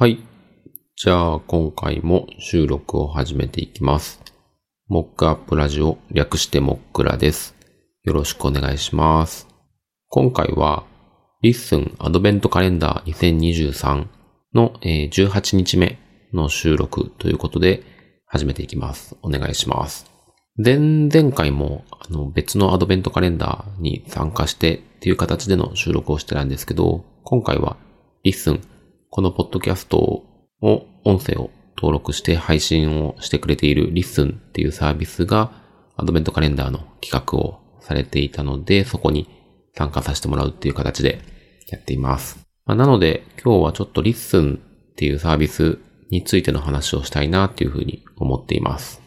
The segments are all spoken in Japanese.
はい。じゃあ、今回も収録を始めていきます。モックアップラジオ、略してモックラです。よろしくお願いします。今回は、 LISTEN アドベントカレンダー2023の、18日目の収録ということで、始めていきます。お願いします。前々回も、あの、別のアドベントカレンダーに参加してっていう形での収録をしてたんですけど、今回は、LISTEN、このポッドキャストを、音声を登録して配信をしてくれている LISTEN っていうサービスが、アドベントカレンダーの企画をされていたので、そこに参加させてもらうっていう形でやっています。まあ、なので、今日はちょっと LISTEN っていうサービスについての話をしたいなっていうふうに思っています。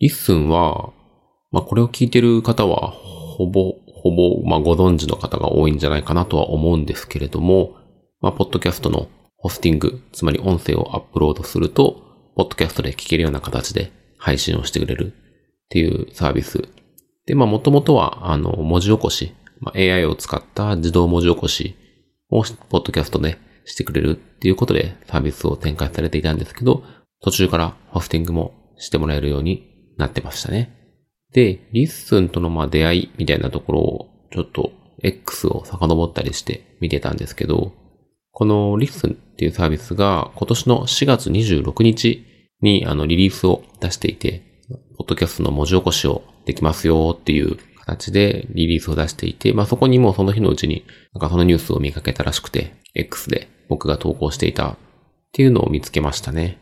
LISTEN は、まあ、これを聞いてる方は、ほぼ、ほぼ、まあ、ご存知の方が多いんじゃないかなとは思うんですけれども、まあ、ポッドキャストのホスティング、つまり音声をアップロードすると、ポッドキャストで聞けるような形で配信をしてくれるっていうサービス。で、まあ、もともとは、あの、文字起こし、まあ、AI を使った自動文字起こしを、ポッドキャストでしてくれるっていうことでサービスを展開されていたんですけど、途中からホスティングもしてもらえるようになってましたね。で、 LISTEN とのまあ出会いみたいなところをちょっと X を遡ったりして見てたんですけど、この LISTEN っていうサービスが今年の4月26日にあのリリースを出していて、ポッドキャストの文字起こしをできますよっていう形でリリースを出していて、まあそこにもその日のうちになんかそのニュースを見かけたらしくて、X で僕が投稿していたっていうのを見つけましたね。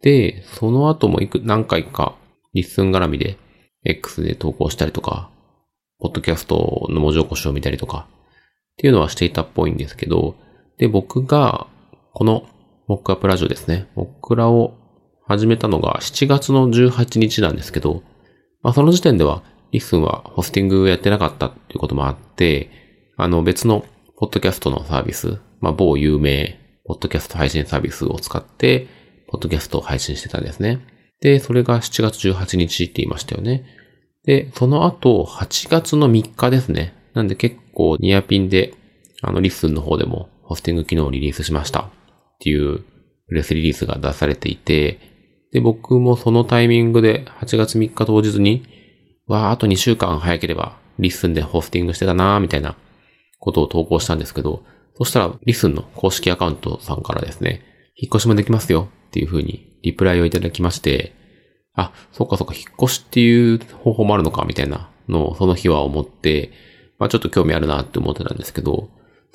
で、その後もいく、何回かLISTEN 絡みで X で投稿したりとか、ポッドキャストの文字起こしを見たりとか、っていうのはしていたっぽいんですけど、で、僕が、この、モックアップラジオですね。モックラを始めたのが7月の18日なんですけど、まあその時点では、 LISTEN はホスティングをやってなかったっていうこともあって、あの別のポッドキャストのサービス、まあ某有名ポッドキャスト配信サービスを使って、ポッドキャストを配信してたんですね。で、それが7月18日って言いましたよね。で、その後、8月の3日ですね。なんで結構ニアピンで、あの、 LISTEN の方でもホスティング機能をリリースしました。っていうプレスリリースが出されていて、で、僕もそのタイミングで8月3日当日に、わあ、あと2週間早ければ LISTEN でホスティングしてたなーみたいなことを投稿したんですけど、そしたら LISTEN の公式アカウントさんからですね、引っ越しもできますよっていう風にリプライをいただきまして、あ、そうかそうか、引っ越しっていう方法もあるのかみたいなのをその日は思って、まあちょっと興味あるなって思ってたんですけど、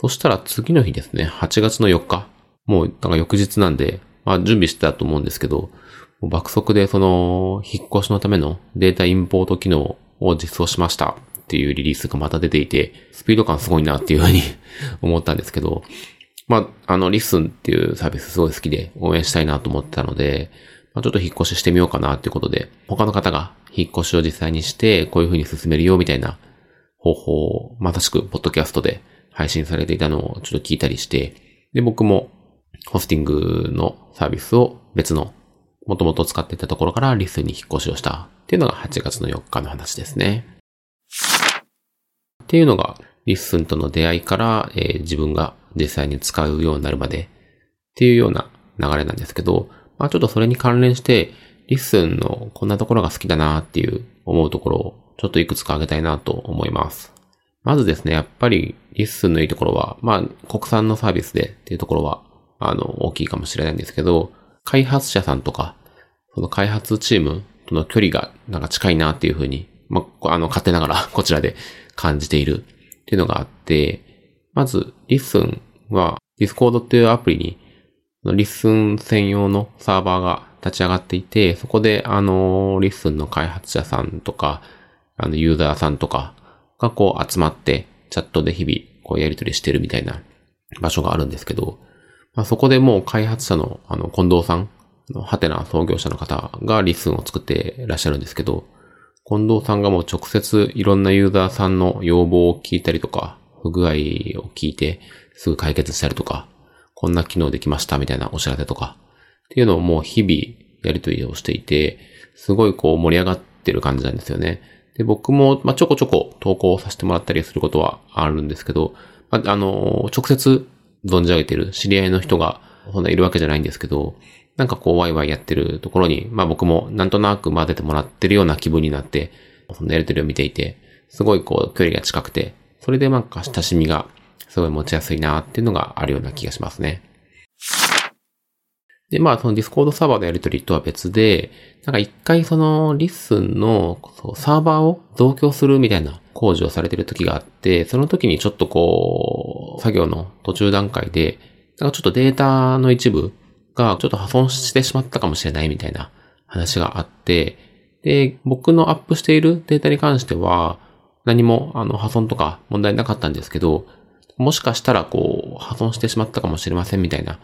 そしたら次の日ですね、8月の4日。もう、なんか翌日なんで、まあ準備してたと思うんですけど、爆速でその、引っ越しのためのデータインポート機能を実装しましたっていうリリースがまた出ていて、スピード感すごいなっていうふうに 思ったんですけど、まあ、あの、リスンっていうサービスすごい好きで応援したいなと思ってたので、まあ、ちょっと引っ越ししてみようかなっていうことで、他の方が引っ越しを実際にして、こういう風に進めるよみたいな方法を、まさしくポッドキャストで配信されていたのをちょっと聞いたりして、で、僕もホスティングのサービスを別のもともと使ってたところからリスに引っ越しをしたっていうのが8月の4日の話ですね。っていうのが LISTEN との出会いから、えー自分が実際に使うようになるまでっていうような流れなんですけど、まあちょっとそれに関連して、 LISTEN のこんなところが好きだなっていう思うところをちょっといくつか挙げたいなと思います。まずですね、やっぱり LISTEN のいいところは、まあ国産のサービスでっていうところは、あの、大きいかもしれないんですけど、開発者さんとか、その開発チームとの距離がなんか近いなっていうふうに、まあ、あの、勝手ながら こちらで感じているっていうのがあって、まず、 LISTEN は、Discord っていうアプリに、 LISTEN 専用のサーバーが立ち上がっていて、そこで、あの、 LISTEN の開発者さんとか、あの、ユーザーさんとかがこう集まって、チャットで日々、こうやり取りしてるみたいな場所があるんですけど、まあ、そこでもう開発者の、あの、近藤さん、のはてな創業者の方が LISTEN を作っていらっしゃるんですけど、近藤さんがもう直接いろんなユーザーさんの要望を聞いたりとか、不具合を聞いてすぐ解決したりとか、こんな機能できましたみたいなお知らせとか、っていうのをもう日々やり取りをしていて、すごいこう盛り上がってる感じなんですよね。で、僕も、まあ、ちょこちょこ投稿させてもらったりすることはあるんですけど、まあ、あの、直接存じ上げてる知り合いの人がそんないるわけじゃないんですけど、なんかこうワイワイやってるところに、まあ僕もなんとなく混ぜてもらってるような気分になって、そのやりとりを見ていて、すごいこう距離が近くて、それでなんか親しみがすごい持ちやすいなっていうのがあるような気がしますね。で、まあ、そのディスコードサーバーのやり取りとは別で、なんか一回そのリッスンのサーバーを増強するみたいな工事をされてる時があって、その時にちょっとこう、作業の途中段階で、なんかちょっとデータの一部がちょっと破損してしまったかもしれないみたいな話があって、で、僕のアップしているデータに関しては、何もあの破損とか問題なかったんですけど、もしかしたらこう破損してしまったかもしれませんみたいな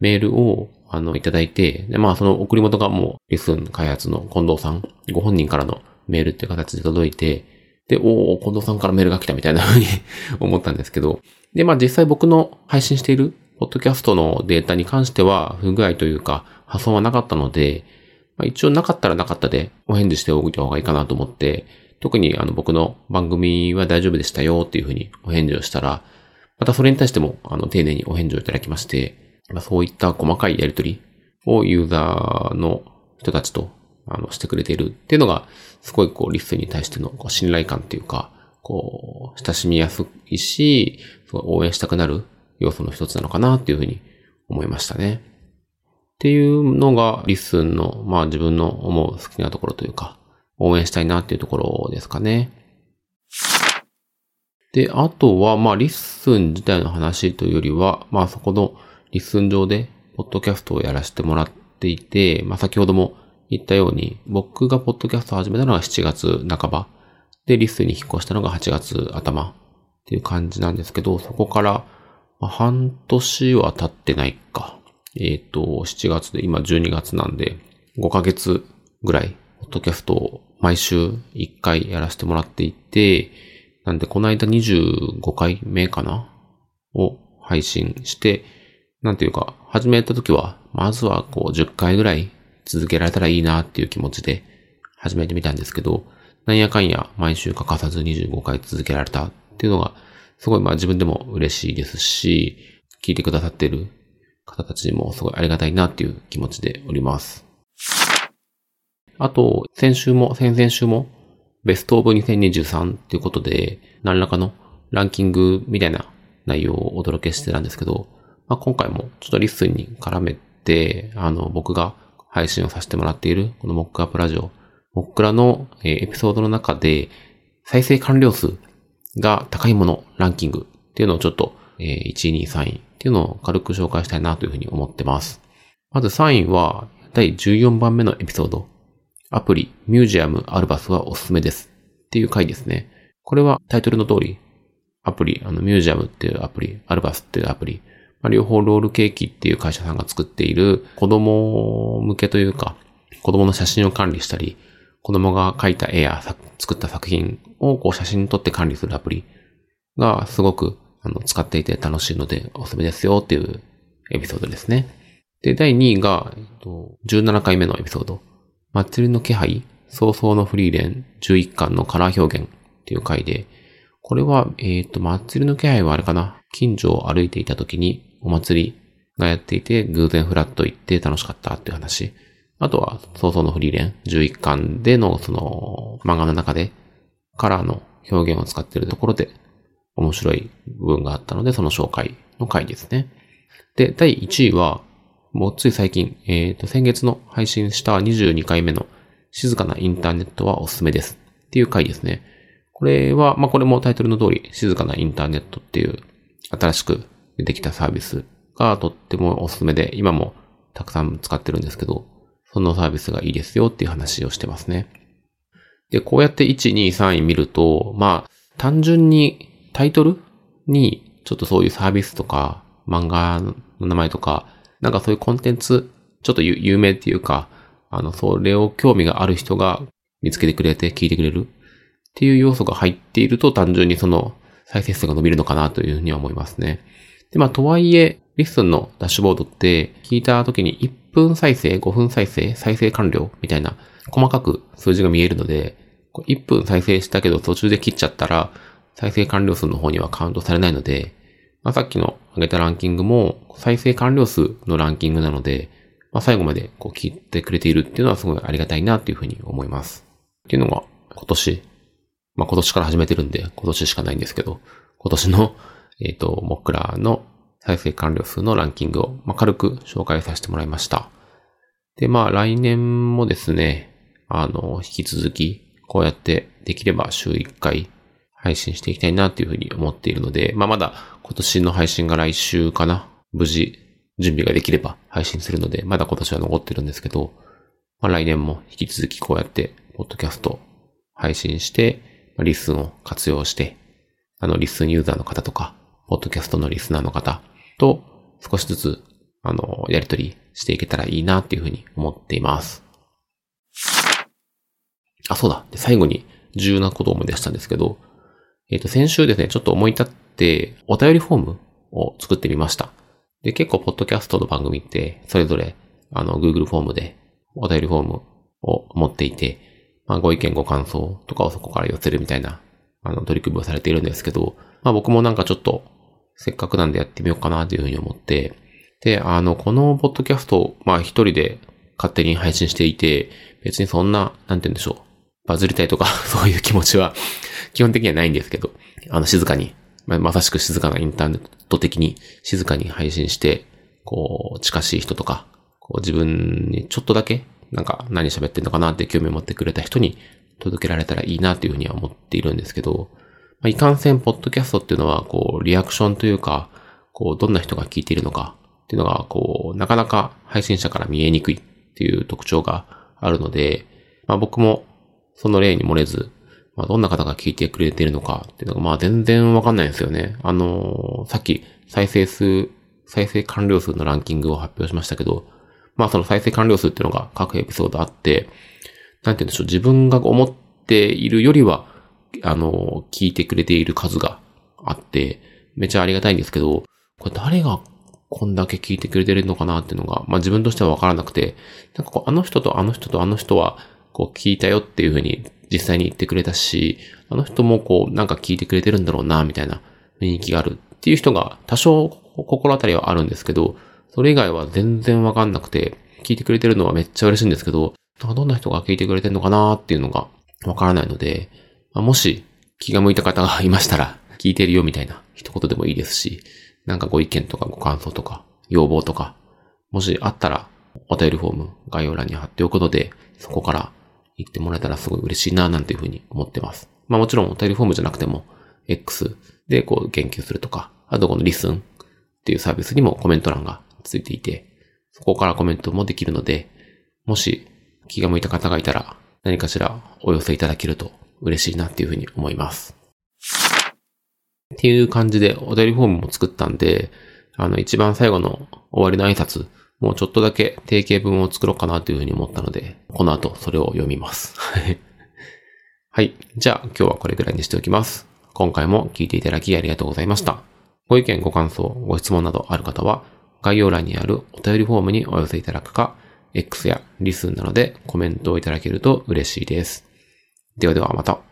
メールをあのいただいて、で、まあその送り元がもうリスン開発の近藤さん、ご本人からのメールっていう形で届いて、で、おお近藤さんからメールが来たみたいな風に 思ったんですけど、で、まあ実際僕の配信しているポッドキャストのデータに関しては不具合というか破損はなかったので、まあ、一応なかったらなかったでお返事しておいた方がいいかなと思って、特にあの僕の番組は大丈夫でしたよっていうふうにお返事をしたら、またそれに対してもあの丁寧にお返事をいただきまして、まあ、そういった細かいやりとりをユーザーの人たちとあのしてくれているっていうのが、すごいこうリッスンに対してのこう信頼感っていうか、こう、親しみやすいし、応援したくなる要素の一つなのかなっていうふうに思いましたね。っていうのがリッスンの、まあ自分の思う好きなところというか、応援したいなっていうところですかね。で、あとは、まあリッスン自体の話というよりは、まあそこのリッスン上で、ポッドキャストをやらせてもらっていて、まあ先ほども言ったように、僕がポッドキャストを始めたのは7月半ば。で、リスンに引っ越したのが8月頭っていう感じなんですけど、そこからま、半年は経ってないか。えっ、ー、と、7月で今12月なんで、5ヶ月ぐらい、ポッドキャストを毎週1回やらせてもらっていて、なんでこの間25回目かな？を配信して、なんていうか、始めた時は、まずはこう10回ぐらい続けられたらいいなっていう気持ちで始めてみたんですけど、なんやかんや毎週欠かさず25回続けられたっていうのがすごいまあ自分でも嬉しいですし、聞いてくださってる方たちにもすごいありがたいなっていう気持ちでおります。あと、先週も、先々週も、ベストオブ2023っていうことで、何らかのランキングみたいな内容をお届けしてたんですけど、まあ、今回もちょっとリッスンに絡めて、あの、僕が配信をさせてもらっている、このモックアップラジオ、モックラのエピソードの中で、再生完了数が高いものランキングっていうのをちょっと、えー、1位、2位、3位っていうのを軽く紹介したいなというふうに思ってます。まず3位は第14番目のエピソード。アプリ、ミュージアム、アルバスはおすすめです。っていう回ですね。これはタイトルの通り、アプリ、あの、ミュージアムっていうアプリ、アルバスっていうアプリ、まあ、両方ロールケーキっていう会社さんが作っている子供向けというか、子供の写真を管理したり、子供が描いた絵や作った作品をこう写真撮って管理するアプリがすごくあの使っていて楽しいのでおすすめですよっていうエピソードですね。で、第2位が、えっと、17回目のエピソード。祭りの気配早々のフリーレン11巻のカラー表現っていう回で、これは、えっ、と、祭りの気配はあれかな？近所を歩いていた時にお祭りがやっていて偶然フラッと行って楽しかったっていう話。あとは、早々のフリーレン11巻でのその漫画の中でカラーの表現を使っているところで面白い部分があったので、その紹介の回ですね。で、第1位は、もうつい最近、えっ、ー、と、先月の配信した22回目の静かなインターネットはおすすめですっていう回ですね。これは、まあ、これもタイトルの通り、静かなインターネットっていう新しく出てきたサービスがとってもおすすめで、今もたくさん使ってるんですけど、そのサービスがいいですよっていう話をしてますね。で、こうやって1、2、3位見ると、まあ、単純にタイトルにちょっとそういうサービスとか漫画の名前とか、なんかそういうコンテンツ、ちょっと有名っていうか、あの、それを興味がある人が見つけてくれて聞いてくれるっていう要素が入っていると単純にその再生数が伸びるのかなというふうには思いますね。で、まあ、とはいえ、リッスンのダッシュボードって聞いた時に1分再生、5分再生、再生完了みたいな細かく数字が見えるので、1分再生したけど途中で切っちゃったら、再生完了数の方にはカウントされないので、まあ、さっきの上げたランキングも再生完了数のランキングなので、まあ、最後までこう聞いてくれているっていうのはすごいありがたいなっていうふうに思います。っていうのが今年、まあ、今年から始めてるんで今年しかないんですけど、今年の、えっ、ー、と、モクラの再生完了数のランキングを、まあ、軽く紹介させてもらいました。で、まあ来年もですね、あの、引き続き、こうやってできれば週1回配信していきたいなっていうふうに思っているので、まあまだ今年の配信が来週かな。無事準備ができれば配信するので、まだ今年は残ってるんですけど、まあ来年も引き続きこうやって、ポッドキャスト配信して、リスンを活用して、あの、リスンユーザーの方とか、ポッドキャストのリスナーの方と少しずつ、あの、やりとりしていけたらいいなっていうふうに思っています。あ、そうだ。で、最後に重要なことを思い出したんですけど、えっ、ー、と、先週ですね、ちょっと思い立って、お便りフォームを作ってみました。で、結構、ポッドキャストの番組って、それぞれ、あの、Google フォームで、お便りフォームを持っていて、まあ、ご意見ご感想とかをそこから寄せるみたいな、あの、取り組みをされているんですけど、まあ、僕もなんかちょっと、せっかくなんでやってみようかなというふうに思って、で、あの、このポッドキャスト、まあ、一人で勝手に配信していて、別にそんな、なんて言うんでしょう。バズりたいとか、そういう気持ちは基本的にはないんですけど、あの、静かに、ままさしく静かなインターネット的に静かに配信して、こう、近しい人とか、こう自分にちょっとだけ、なんか何喋ってんのかなって興味を持ってくれた人に届けられたらいいなっていうふうには思っているんですけど、まあ、いかんせん、ポッドキャストっていうのは、こう、リアクションというか、こう、どんな人が聞いているのかっていうのが、こう、なかなか配信者から見えにくいっていう特徴があるので、まあ僕もその例に漏れず、まあ、どんな方が聞いてくれているのかっていうのが、まあ、全然わかんないんですよね。あのー、さっき再生数、再生完了数のランキングを発表しましたけど、まあ、その再生完了数っていうのが各エピソードあって、なんて言うんでしょう、自分が思っているよりは、あの、聞いてくれている数があって、めちゃありがたいんですけど、これ誰がこんだけ聞いてくれてるのかなっていうのが、まあ自分としてはわからなくて、なんかこう、あの人とあの人とあの人は、こう聞いたよっていうふうに実際に言ってくれたし、あの人もこうなんか聞いてくれてるんだろうな、みたいな雰囲気があるっていう人が多少心当たりはあるんですけど、それ以外は全然わかんなくて、聞いてくれてるのはめっちゃ嬉しいんですけど、どんな人が聞いてくれてるのかなっていうのがわからないので、まあ、もし気が向いた方がいましたら、聞いてるよみたいな一言でもいいですし、なんかご意見とかご感想とか要望とか、もしあったらお便りフォーム概要欄に貼っておくので、そこから言ってもらえたらすごい嬉しいな、なんていうふうに思ってます。まあもちろんお便りフォームじゃなくても、X でこう言及するとか、あとこのリスンっていうサービスにもコメント欄がついていて、そこからコメントもできるので、もし気が向いた方がいたら何かしらお寄せいただけると嬉しいなっていうふうに思います。っていう感じでお便りフォームも作ったんで、あの一番最後の終わりの挨拶もうちょっとだけ定型文を作ろうかなというふうに思ったので、この後それを読みます。はい。じゃあ今日はこれぐらいにしておきます。今回も聞いていただきありがとうございました。ご意見、ご感想、ご質問などある方は、概要欄にあるお便りフォームにお寄せいただくか、X やリスンなのでコメントをいただけると嬉しいです。ではではまた。